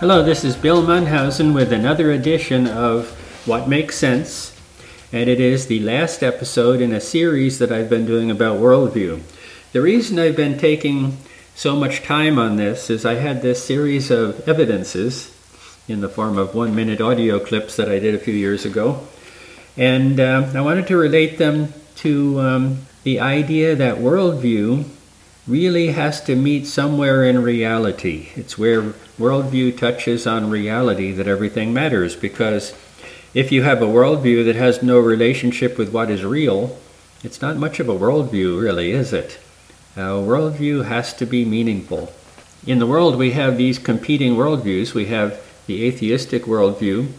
Hello, this is Bill Munhausen with another edition of What Makes Sense, and it is the last episode in a series that I've been doing about worldview. The reason I've been taking so much time on this is I had this series of evidences in the form of one minute audio clips that I did a few years ago, and uh, I wanted to relate them to um, the idea that worldview really has to meet somewhere in reality. It's where worldview touches on reality that everything matters because if you have a worldview that has no relationship with what is real, it's not much of a worldview, really, is it? A worldview has to be meaningful. In the world, we have these competing worldviews. We have the atheistic worldview,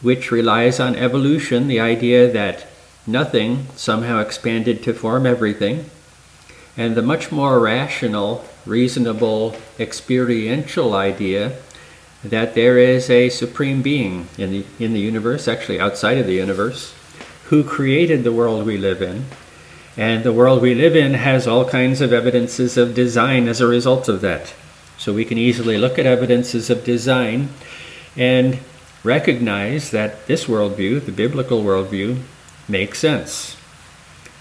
which relies on evolution, the idea that nothing somehow expanded to form everything and the much more rational, reasonable, experiential idea that there is a supreme being in the, in the universe, actually outside of the universe, who created the world we live in. And the world we live in has all kinds of evidences of design as a result of that. So we can easily look at evidences of design and recognize that this worldview, the biblical worldview, makes sense.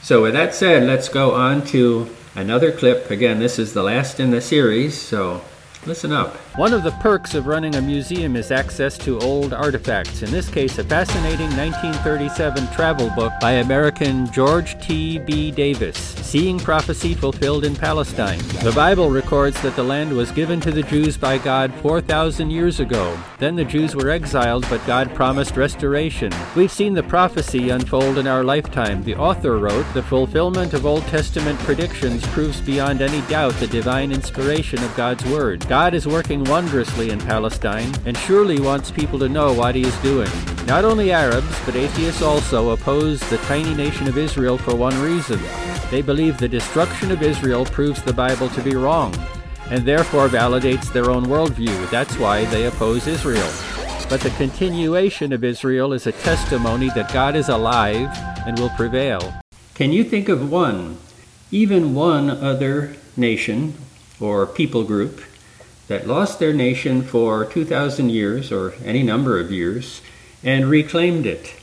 So, with that said, let's go on to another clip. Again, this is the last in the series, so Listen up. One of the perks of running a museum is access to old artifacts. In this case, a fascinating 1937 travel book by American George T. B. Davis, Seeing Prophecy Fulfilled in Palestine. The Bible records that the land was given to the Jews by God 4,000 years ago. Then the Jews were exiled, but God promised restoration. We've seen the prophecy unfold in our lifetime. The author wrote, The fulfillment of Old Testament predictions proves beyond any doubt the divine inspiration of God's Word. God is working wondrously in Palestine and surely wants people to know what he is doing. Not only Arabs, but atheists also oppose the tiny nation of Israel for one reason. They believe the destruction of Israel proves the Bible to be wrong and therefore validates their own worldview. That's why they oppose Israel. But the continuation of Israel is a testimony that God is alive and will prevail. Can you think of one, even one other nation or people group that lost their nation for 2,000 years or any number of years and reclaimed it.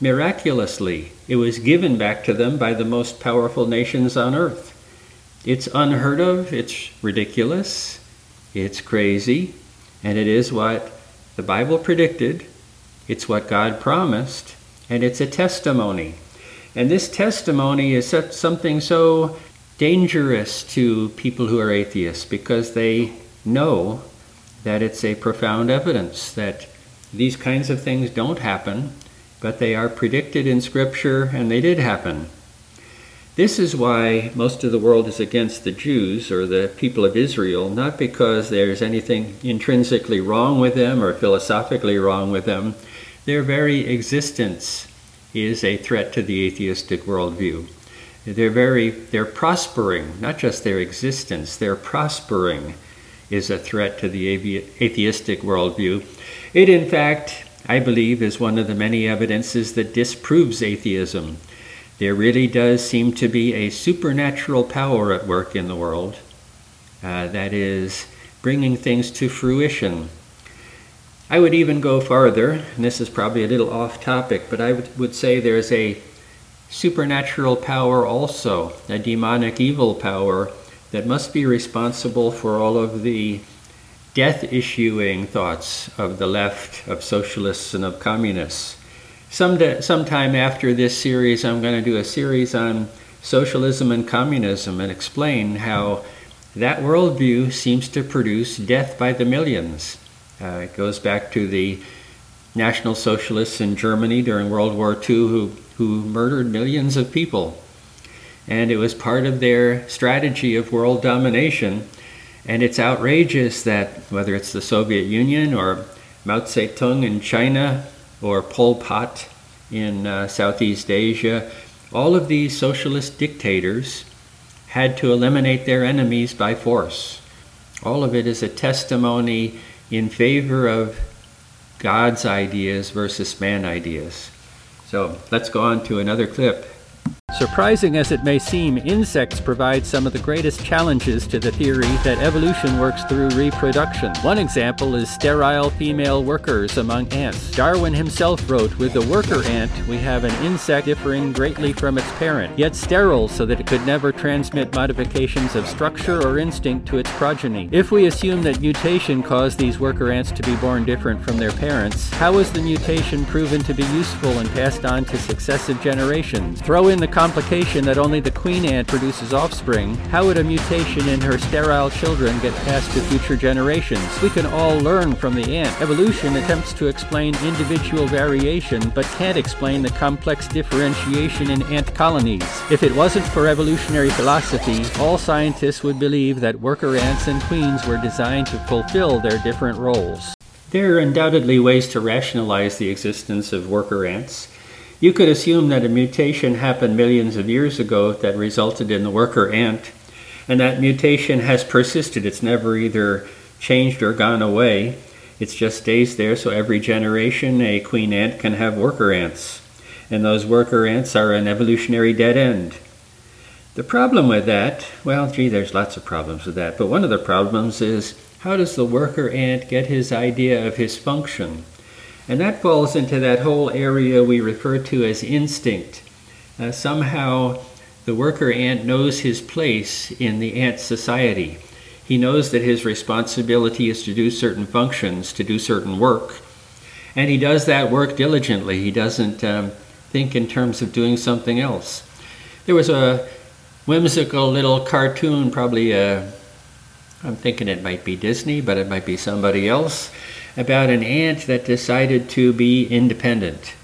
Miraculously, it was given back to them by the most powerful nations on earth. It's unheard of, it's ridiculous, it's crazy, and it is what the Bible predicted, it's what God promised, and it's a testimony. And this testimony is such, something so dangerous to people who are atheists because they know that it's a profound evidence that these kinds of things don't happen, but they are predicted in Scripture and they did happen. This is why most of the world is against the Jews or the people of Israel, not because there's anything intrinsically wrong with them or philosophically wrong with them. Their very existence is a threat to the atheistic worldview. They're very they're prospering, not just their existence, they're prospering is a threat to the atheistic worldview. It, in fact, I believe, is one of the many evidences that disproves atheism. There really does seem to be a supernatural power at work in the world uh, that is bringing things to fruition. I would even go farther, and this is probably a little off topic, but I would, would say there's a supernatural power also, a demonic evil power that must be responsible for all of the death issuing thoughts of the left, of socialists, and of communists. Some sometime after this series, I'm going to do a series on socialism and communism and explain how that worldview seems to produce death by the millions. Uh, it goes back to the National Socialists in Germany during World War II who, who murdered millions of people and it was part of their strategy of world domination. And it's outrageous that whether it's the Soviet Union or Mao Zedong in China or Pol Pot in uh, Southeast Asia, all of these socialist dictators had to eliminate their enemies by force. All of it is a testimony in favor of God's ideas versus man ideas. So let's go on to another clip. Surprising as it may seem, insects provide some of the greatest challenges to the theory that evolution works through reproduction. One example is sterile female workers among ants. Darwin himself wrote, With the worker ant, we have an insect differing greatly from its parent, yet sterile so that it could never transmit modifications of structure or instinct to its progeny. If we assume that mutation caused these worker ants to be born different from their parents, how was the mutation proven to be useful and passed on to successive generations? Throw in the complication that only the queen ant produces offspring, how would a mutation in her sterile children get passed to future generations? We can all learn from the ant. Evolution attempts to explain individual variation, but can't explain the complex differentiation in ant colonies. If it wasn't for evolutionary philosophy, all scientists would believe that worker ants and queens were designed to fulfill their different roles. There are undoubtedly ways to rationalize the existence of worker ants. You could assume that a mutation happened millions of years ago that resulted in the worker ant, and that mutation has persisted. It's never either changed or gone away. It just stays there, so every generation a queen ant can have worker ants. And those worker ants are an evolutionary dead end. The problem with that, well, gee, there's lots of problems with that, but one of the problems is how does the worker ant get his idea of his function? And that falls into that whole area we refer to as instinct. Uh, somehow, the worker ant knows his place in the ant society. He knows that his responsibility is to do certain functions, to do certain work. And he does that work diligently. He doesn't um, think in terms of doing something else. There was a whimsical little cartoon, probably uh, I'm thinking it might be Disney, but it might be somebody else, about an ant that decided to be independent.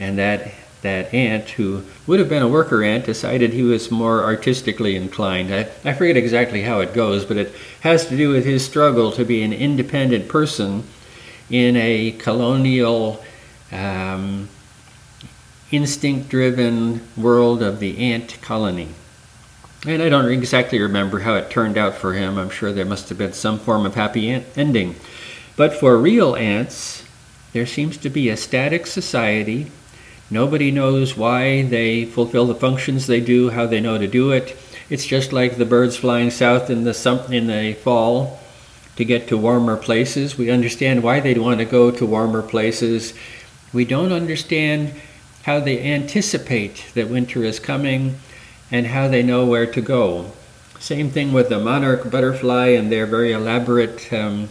And that, that ant, who would have been a worker ant, decided he was more artistically inclined. I, I forget exactly how it goes, but it has to do with his struggle to be an independent person in a colonial, um, instinct driven world of the ant colony. And I don't exactly remember how it turned out for him. I'm sure there must have been some form of happy ending. But for real ants, there seems to be a static society. Nobody knows why they fulfill the functions they do, how they know to do it. It's just like the birds flying south in the in the fall to get to warmer places. We understand why they'd want to go to warmer places. We don't understand how they anticipate that winter is coming and how they know where to go. Same thing with the monarch butterfly and their very elaborate um,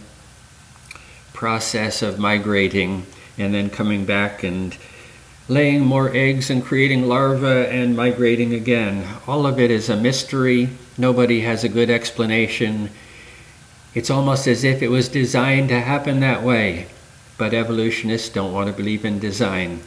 process of migrating and then coming back and laying more eggs and creating larvae and migrating again. All of it is a mystery. Nobody has a good explanation. It's almost as if it was designed to happen that way, but evolutionists don't want to believe in design.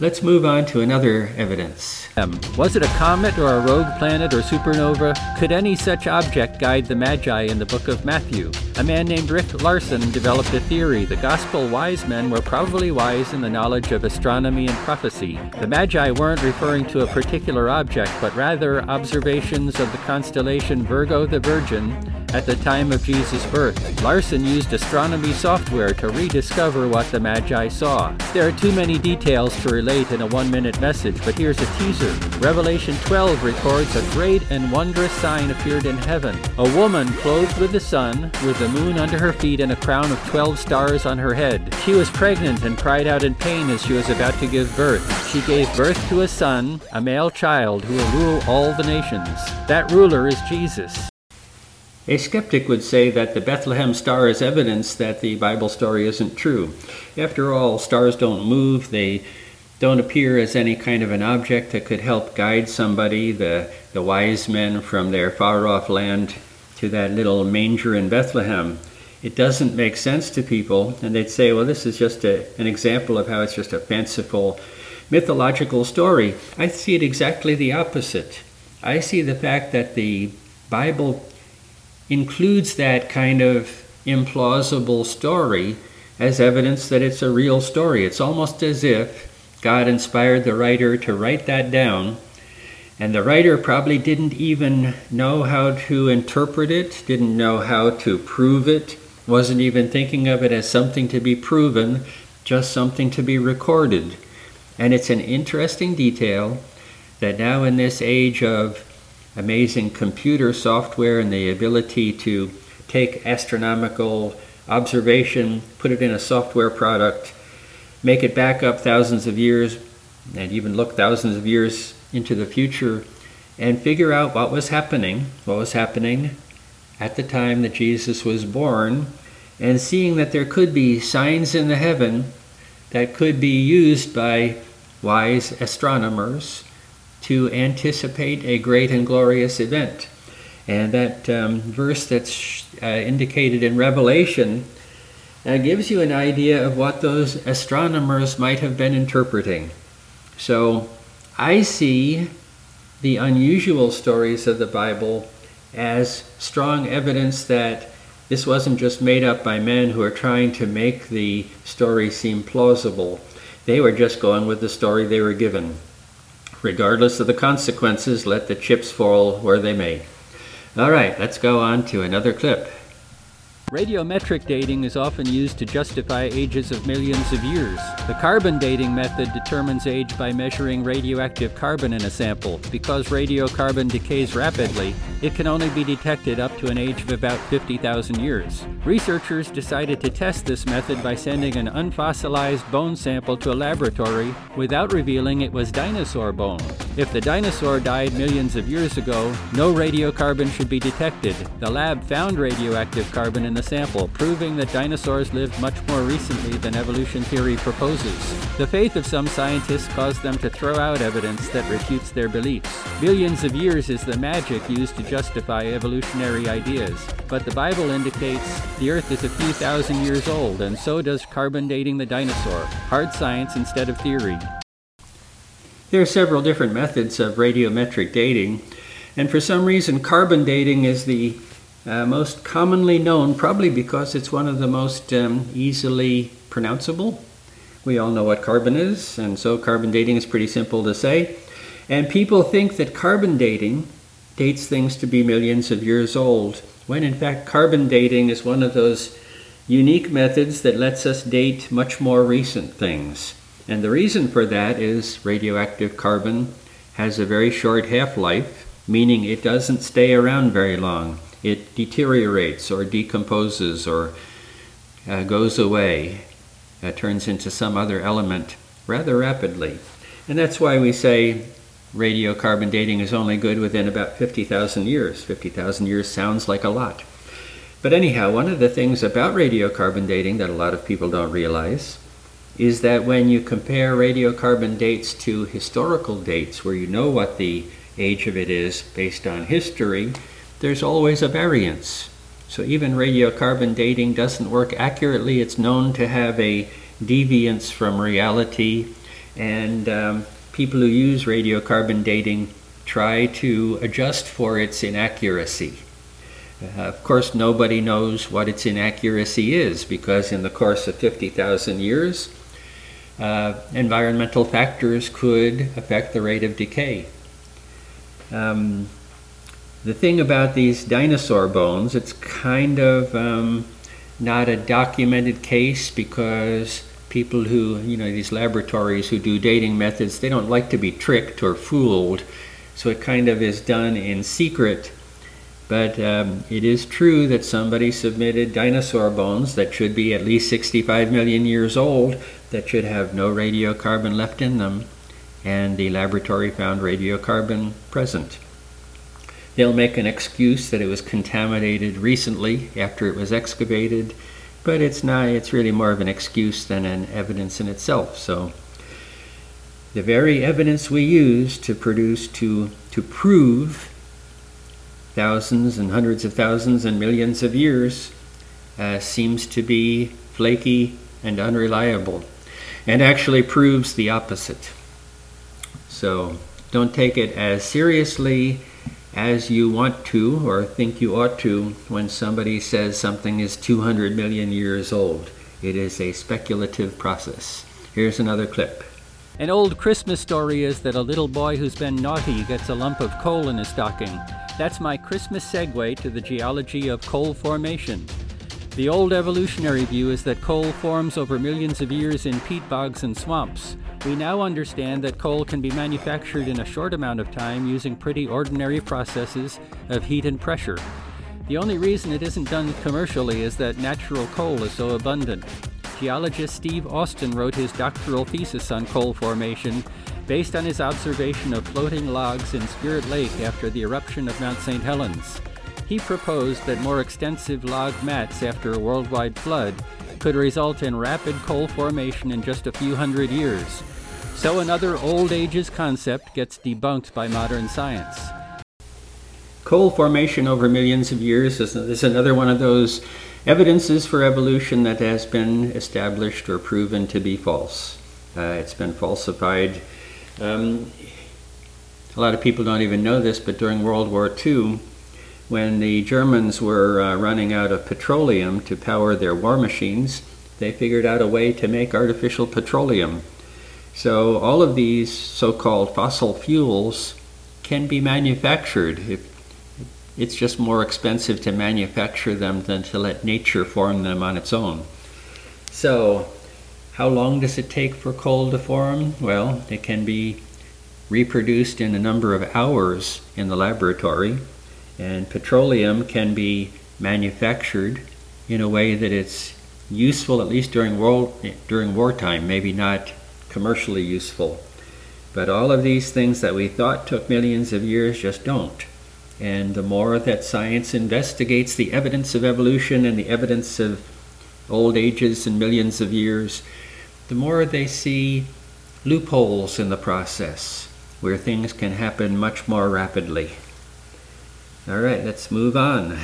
Let's move on to another evidence. Um, was it a comet or a rogue planet or supernova? Could any such object guide the Magi in the book of Matthew? A man named Rick Larson developed a theory the gospel wise men were probably wise in the knowledge of astronomy and prophecy. The Magi weren't referring to a particular object, but rather observations of the constellation Virgo the Virgin at the time of Jesus' birth. Larson used astronomy software to rediscover what the Magi saw. There are too many details to relate in a one minute message, but here's a teaser. Revelation 12 records a great and wondrous sign appeared in heaven a woman clothed with the sun, with the moon under her feet, and a crown of 12 stars on her head. She was pregnant and cried out in pain as she was about to give birth. She gave birth to a son, a male child, who will rule all the nations. That ruler is Jesus. A skeptic would say that the Bethlehem star is evidence that the Bible story isn't true. After all, stars don't move, they don't appear as any kind of an object that could help guide somebody, the, the wise men from their far off land, to that little manger in Bethlehem. It doesn't make sense to people, and they'd say, well, this is just a, an example of how it's just a fanciful mythological story. I see it exactly the opposite. I see the fact that the Bible includes that kind of implausible story as evidence that it's a real story. It's almost as if God inspired the writer to write that down, and the writer probably didn't even know how to interpret it, didn't know how to prove it, wasn't even thinking of it as something to be proven, just something to be recorded. And it's an interesting detail that now in this age of amazing computer software and the ability to take astronomical observation, put it in a software product, make it back up thousands of years, and even look thousands of years into the future, and figure out what was happening, what was happening at the time that Jesus was born, and seeing that there could be signs in the heaven that could be used by wise astronomers to anticipate a great and glorious event. And that um, verse that's uh, indicated in Revelation uh, gives you an idea of what those astronomers might have been interpreting. So I see the unusual stories of the Bible as strong evidence that this wasn't just made up by men who are trying to make the story seem plausible. They were just going with the story they were given. Regardless of the consequences, let the chips fall where they may. All right, let's go on to another clip. Radiometric dating is often used to justify ages of millions of years. The carbon dating method determines age by measuring radioactive carbon in a sample. Because radiocarbon decays rapidly, it can only be detected up to an age of about 50,000 years. Researchers decided to test this method by sending an unfossilized bone sample to a laboratory without revealing it was dinosaur bone. If the dinosaur died millions of years ago, no radiocarbon should be detected. The lab found radioactive carbon in the sample, proving that dinosaurs lived much more recently than evolution theory proposes. The faith of some scientists caused them to throw out evidence that refutes their beliefs. Billions of years is the magic used to justify evolutionary ideas, but the Bible indicates the Earth is a few thousand years old, and so does carbon dating the dinosaur. Hard science instead of theory. There are several different methods of radiometric dating, and for some reason, carbon dating is the uh, most commonly known, probably because it's one of the most um, easily pronounceable. We all know what carbon is, and so carbon dating is pretty simple to say. And people think that carbon dating dates things to be millions of years old, when in fact, carbon dating is one of those unique methods that lets us date much more recent things. And the reason for that is radioactive carbon has a very short half life, meaning it doesn't stay around very long it deteriorates or decomposes or uh, goes away, uh, turns into some other element rather rapidly. And that's why we say radiocarbon dating is only good within about 50,000 years. 50,000 years sounds like a lot. But anyhow, one of the things about radiocarbon dating that a lot of people don't realize is that when you compare radiocarbon dates to historical dates, where you know what the age of it is based on history, there's always a variance. So even radiocarbon dating doesn't work accurately. It's known to have a deviance from reality, and um, people who use radiocarbon dating try to adjust for its inaccuracy. Uh, of course, nobody knows what its inaccuracy is because, in the course of 50,000 years, uh, environmental factors could affect the rate of decay. Um, the thing about these dinosaur bones, it's kind of um, not a documented case because people who, you know, these laboratories who do dating methods, they don't like to be tricked or fooled. So it kind of is done in secret. But um, it is true that somebody submitted dinosaur bones that should be at least 65 million years old that should have no radiocarbon left in them. And the laboratory found radiocarbon present. They'll make an excuse that it was contaminated recently after it was excavated, but it's not, it's really more of an excuse than an evidence in itself. So the very evidence we use to produce, to, to prove thousands and hundreds of thousands and millions of years uh, seems to be flaky and unreliable and actually proves the opposite. So don't take it as seriously as you want to or think you ought to when somebody says something is 200 million years old. It is a speculative process. Here's another clip. An old Christmas story is that a little boy who's been naughty gets a lump of coal in his stocking. That's my Christmas segue to the geology of coal formation. The old evolutionary view is that coal forms over millions of years in peat bogs and swamps. We now understand that coal can be manufactured in a short amount of time using pretty ordinary processes of heat and pressure. The only reason it isn't done commercially is that natural coal is so abundant. Geologist Steve Austin wrote his doctoral thesis on coal formation based on his observation of floating logs in Spirit Lake after the eruption of Mount St. Helens. He proposed that more extensive log mats after a worldwide flood could result in rapid coal formation in just a few hundred years. So another old ages concept gets debunked by modern science. Coal formation over millions of years is, is another one of those evidences for evolution that has been established or proven to be false. Uh, it's been falsified. Um, a lot of people don't even know this, but during World War II, when the Germans were uh, running out of petroleum to power their war machines, they figured out a way to make artificial petroleum. So all of these so-called fossil fuels can be manufactured. If it's just more expensive to manufacture them than to let nature form them on its own. So, how long does it take for coal to form? Well, it can be reproduced in a number of hours in the laboratory, and petroleum can be manufactured in a way that it's useful at least during world during wartime, maybe not commercially useful. But all of these things that we thought took millions of years just don't. And the more that science investigates the evidence of evolution and the evidence of old ages and millions of years, the more they see loopholes in the process where things can happen much more rapidly. All right, let's move on.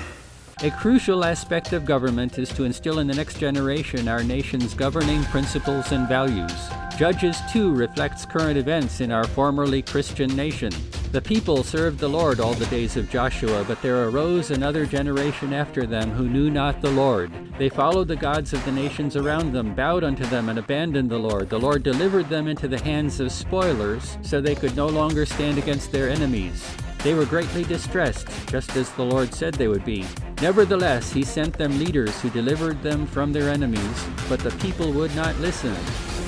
A crucial aspect of government is to instill in the next generation our nation's governing principles and values. Judges 2 reflects current events in our formerly Christian nation. The people served the Lord all the days of Joshua, but there arose another generation after them who knew not the Lord. They followed the gods of the nations around them, bowed unto them, and abandoned the Lord. The Lord delivered them into the hands of spoilers, so they could no longer stand against their enemies. They were greatly distressed, just as the Lord said they would be. Nevertheless, he sent them leaders who delivered them from their enemies, but the people would not listen.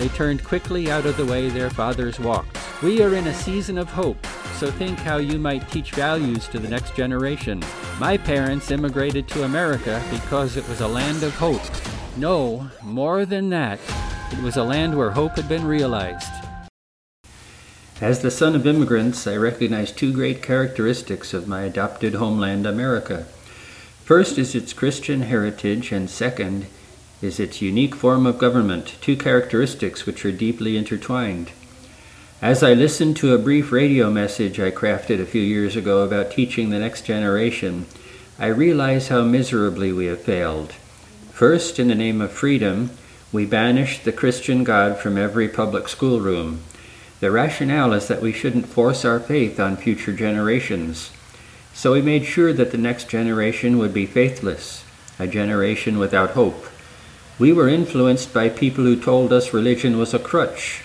They turned quickly out of the way their fathers walked. We are in a season of hope, so think how you might teach values to the next generation. My parents immigrated to America because it was a land of hope. No, more than that, it was a land where hope had been realized. As the son of immigrants, I recognize two great characteristics of my adopted homeland, America. First is its Christian heritage, and second is its unique form of government, two characteristics which are deeply intertwined. As I listened to a brief radio message I crafted a few years ago about teaching the next generation, I realize how miserably we have failed. First, in the name of freedom, we banished the Christian God from every public schoolroom. The rationale is that we shouldn't force our faith on future generations. So we made sure that the next generation would be faithless, a generation without hope. We were influenced by people who told us religion was a crutch,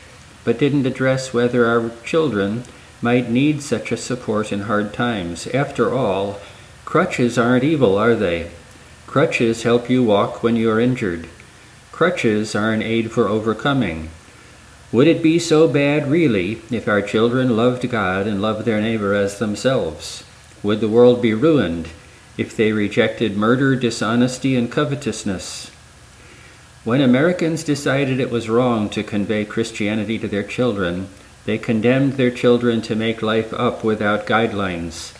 but didn't address whether our children might need such a support in hard times. After all, crutches aren't evil, are they? Crutches help you walk when you are injured. Crutches are an aid for overcoming. Would it be so bad, really, if our children loved God and loved their neighbor as themselves? Would the world be ruined if they rejected murder, dishonesty, and covetousness? When Americans decided it was wrong to convey Christianity to their children, they condemned their children to make life up without guidelines.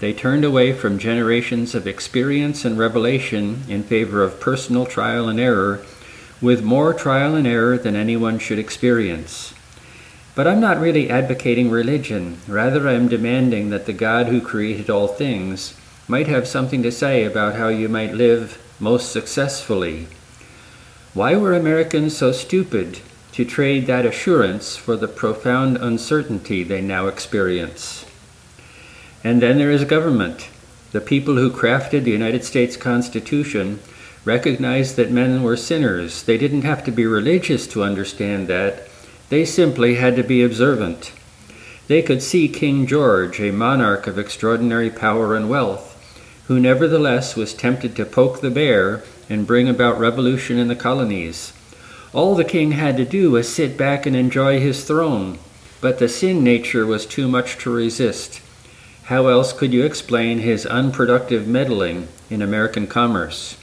They turned away from generations of experience and revelation in favor of personal trial and error with more trial and error than anyone should experience. But I'm not really advocating religion. Rather, I'm demanding that the God who created all things might have something to say about how you might live most successfully. Why were Americans so stupid to trade that assurance for the profound uncertainty they now experience? And then there is government. The people who crafted the United States Constitution recognized that men were sinners. They didn't have to be religious to understand that. They simply had to be observant. They could see King George, a monarch of extraordinary power and wealth, who nevertheless was tempted to poke the bear and bring about revolution in the colonies. All the king had to do was sit back and enjoy his throne, but the sin nature was too much to resist. How else could you explain his unproductive meddling in American commerce?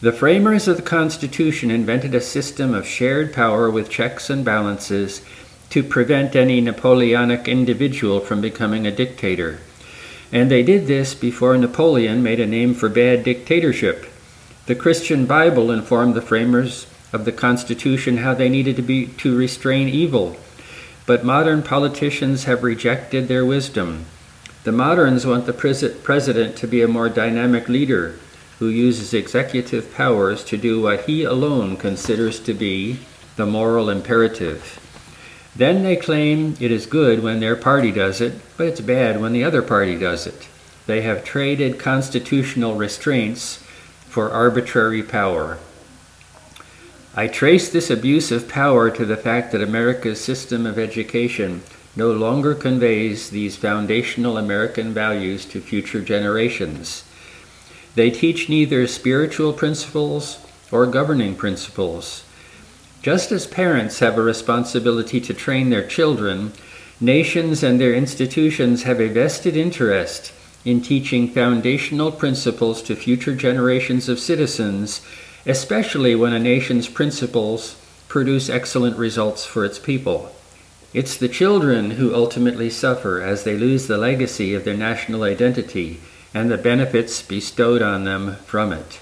The framers of the Constitution invented a system of shared power with checks and balances to prevent any Napoleonic individual from becoming a dictator. And they did this before Napoleon made a name for bad dictatorship. The Christian Bible informed the framers of the Constitution how they needed to be to restrain evil. But modern politicians have rejected their wisdom. The moderns want the president to be a more dynamic leader who uses executive powers to do what he alone considers to be the moral imperative. Then they claim it is good when their party does it, but it's bad when the other party does it. They have traded constitutional restraints for arbitrary power. I trace this abuse of power to the fact that America's system of education no longer conveys these foundational American values to future generations. They teach neither spiritual principles or governing principles. Just as parents have a responsibility to train their children, nations and their institutions have a vested interest in teaching foundational principles to future generations of citizens, especially when a nation's principles produce excellent results for its people. It's the children who ultimately suffer as they lose the legacy of their national identity and the benefits bestowed on them from it.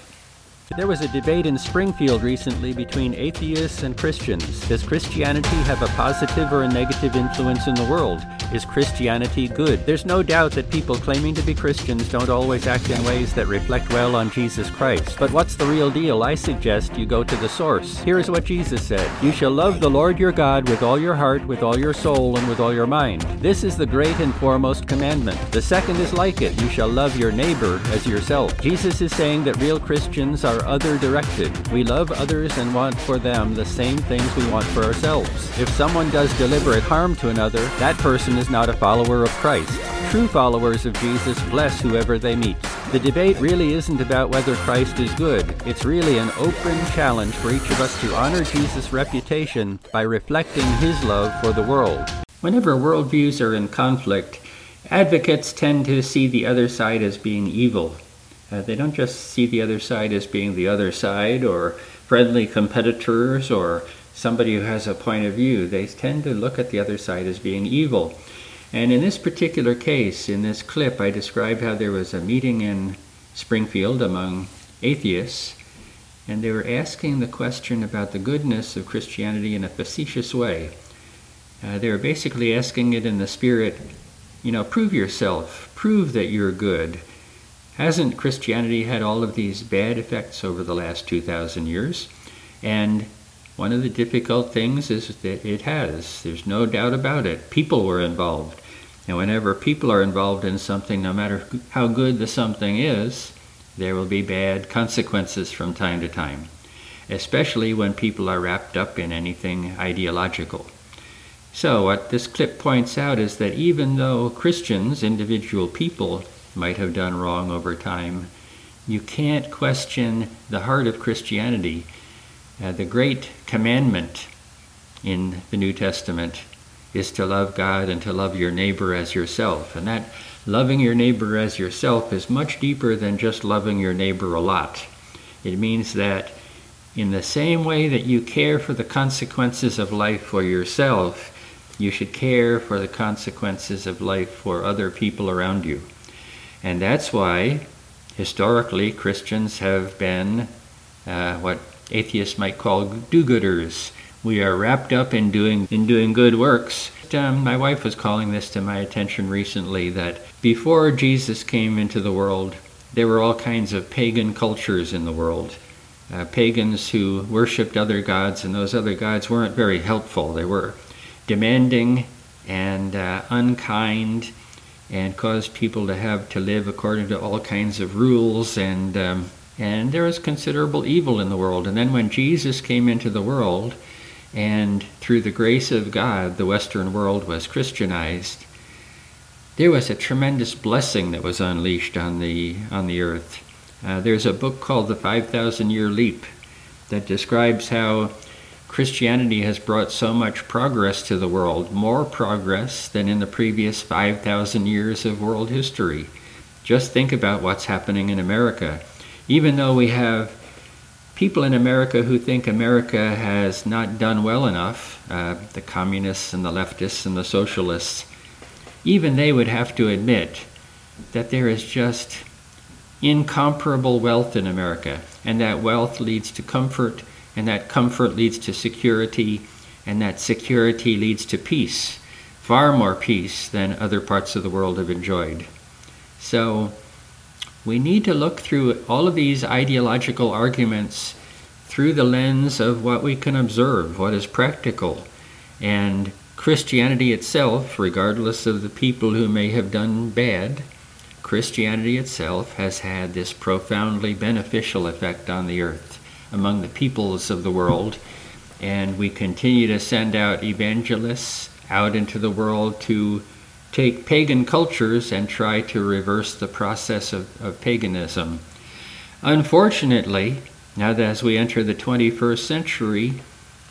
There was a debate in Springfield recently between atheists and Christians. Does Christianity have a positive or a negative influence in the world? Is Christianity good? There's no doubt that people claiming to be Christians don't always act in ways that reflect well on Jesus Christ. But what's the real deal? I suggest you go to the source. Here is what Jesus said You shall love the Lord your God with all your heart, with all your soul, and with all your mind. This is the great and foremost commandment. The second is like it You shall love your neighbor as yourself. Jesus is saying that real Christians are other directed. We love others and want for them the same things we want for ourselves. If someone does deliberate harm to another, that person is not a follower of Christ. True followers of Jesus bless whoever they meet. The debate really isn't about whether Christ is good. It's really an open challenge for each of us to honor Jesus' reputation by reflecting his love for the world. Whenever worldviews are in conflict, advocates tend to see the other side as being evil. Uh, they don't just see the other side as being the other side or friendly competitors or somebody who has a point of view. They tend to look at the other side as being evil. And in this particular case, in this clip, I described how there was a meeting in Springfield among atheists, and they were asking the question about the goodness of Christianity in a facetious way. Uh, they were basically asking it in the spirit, you know, prove yourself, prove that you're good. Hasn't Christianity had all of these bad effects over the last 2,000 years? And one of the difficult things is that it has. There's no doubt about it. People were involved. And whenever people are involved in something, no matter how good the something is, there will be bad consequences from time to time, especially when people are wrapped up in anything ideological. So, what this clip points out is that even though Christians, individual people, might have done wrong over time. You can't question the heart of Christianity. Uh, the great commandment in the New Testament is to love God and to love your neighbor as yourself. And that loving your neighbor as yourself is much deeper than just loving your neighbor a lot. It means that in the same way that you care for the consequences of life for yourself, you should care for the consequences of life for other people around you. And that's why, historically, Christians have been uh, what atheists might call do-gooders. We are wrapped up in doing in doing good works. Um, my wife was calling this to my attention recently that before Jesus came into the world, there were all kinds of pagan cultures in the world. Uh, pagans who worshipped other gods, and those other gods weren't very helpful. They were demanding and uh, unkind and caused people to have to live according to all kinds of rules and um, and there was considerable evil in the world. And then when jesus came into the world and through the grace of god the western world was christianized there was a tremendous blessing that was unleashed on the on the earth. Uh, there's a book called the 5000 year leap that describes how Christianity has brought so much progress to the world, more progress than in the previous 5,000 years of world history. Just think about what's happening in America. Even though we have people in America who think America has not done well enough, uh, the communists and the leftists and the socialists, even they would have to admit that there is just incomparable wealth in America, and that wealth leads to comfort and that comfort leads to security, and that security leads to peace, far more peace than other parts of the world have enjoyed. So we need to look through all of these ideological arguments through the lens of what we can observe, what is practical. And Christianity itself, regardless of the people who may have done bad, Christianity itself has had this profoundly beneficial effect on the earth among the peoples of the world. And we continue to send out evangelists out into the world to take pagan cultures and try to reverse the process of, of paganism. Unfortunately, now that as we enter the 21st century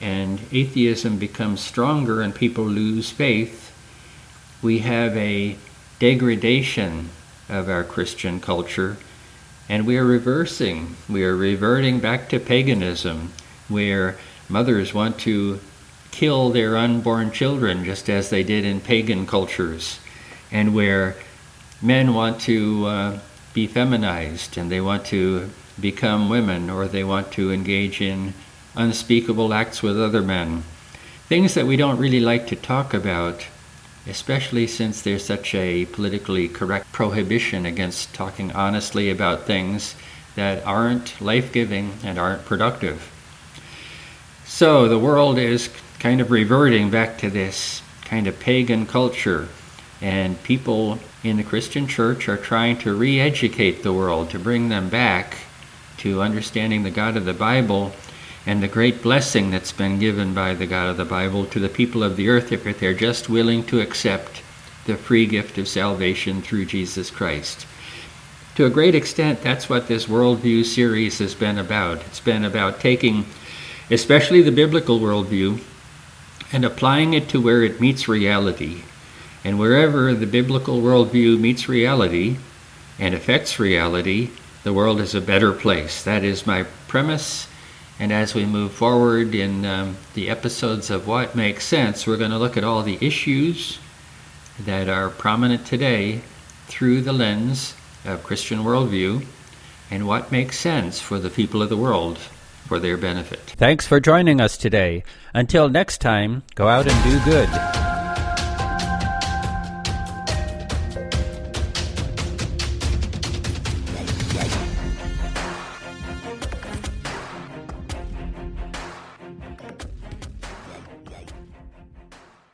and atheism becomes stronger and people lose faith, we have a degradation of our Christian culture and we are reversing, we are reverting back to paganism, where mothers want to kill their unborn children just as they did in pagan cultures, and where men want to uh, be feminized and they want to become women or they want to engage in unspeakable acts with other men. Things that we don't really like to talk about especially since there's such a politically correct prohibition against talking honestly about things that aren't life giving and aren't productive. So the world is kind of reverting back to this kind of pagan culture, and people in the Christian church are trying to re educate the world, to bring them back to understanding the God of the Bible and the great blessing that's been given by the God of the Bible to the people of the earth if they're just willing to accept the free gift of salvation through Jesus Christ. To a great extent, that's what this worldview series has been about. It's been about taking, especially the biblical worldview, and applying it to where it meets reality. And wherever the biblical worldview meets reality and affects reality, the world is a better place. That is my premise and as we move forward in um, the episodes of What Makes Sense, we're going to look at all the issues that are prominent today through the lens of Christian worldview and what makes sense for the people of the world for their benefit. Thanks for joining us today. Until next time, go out and do good.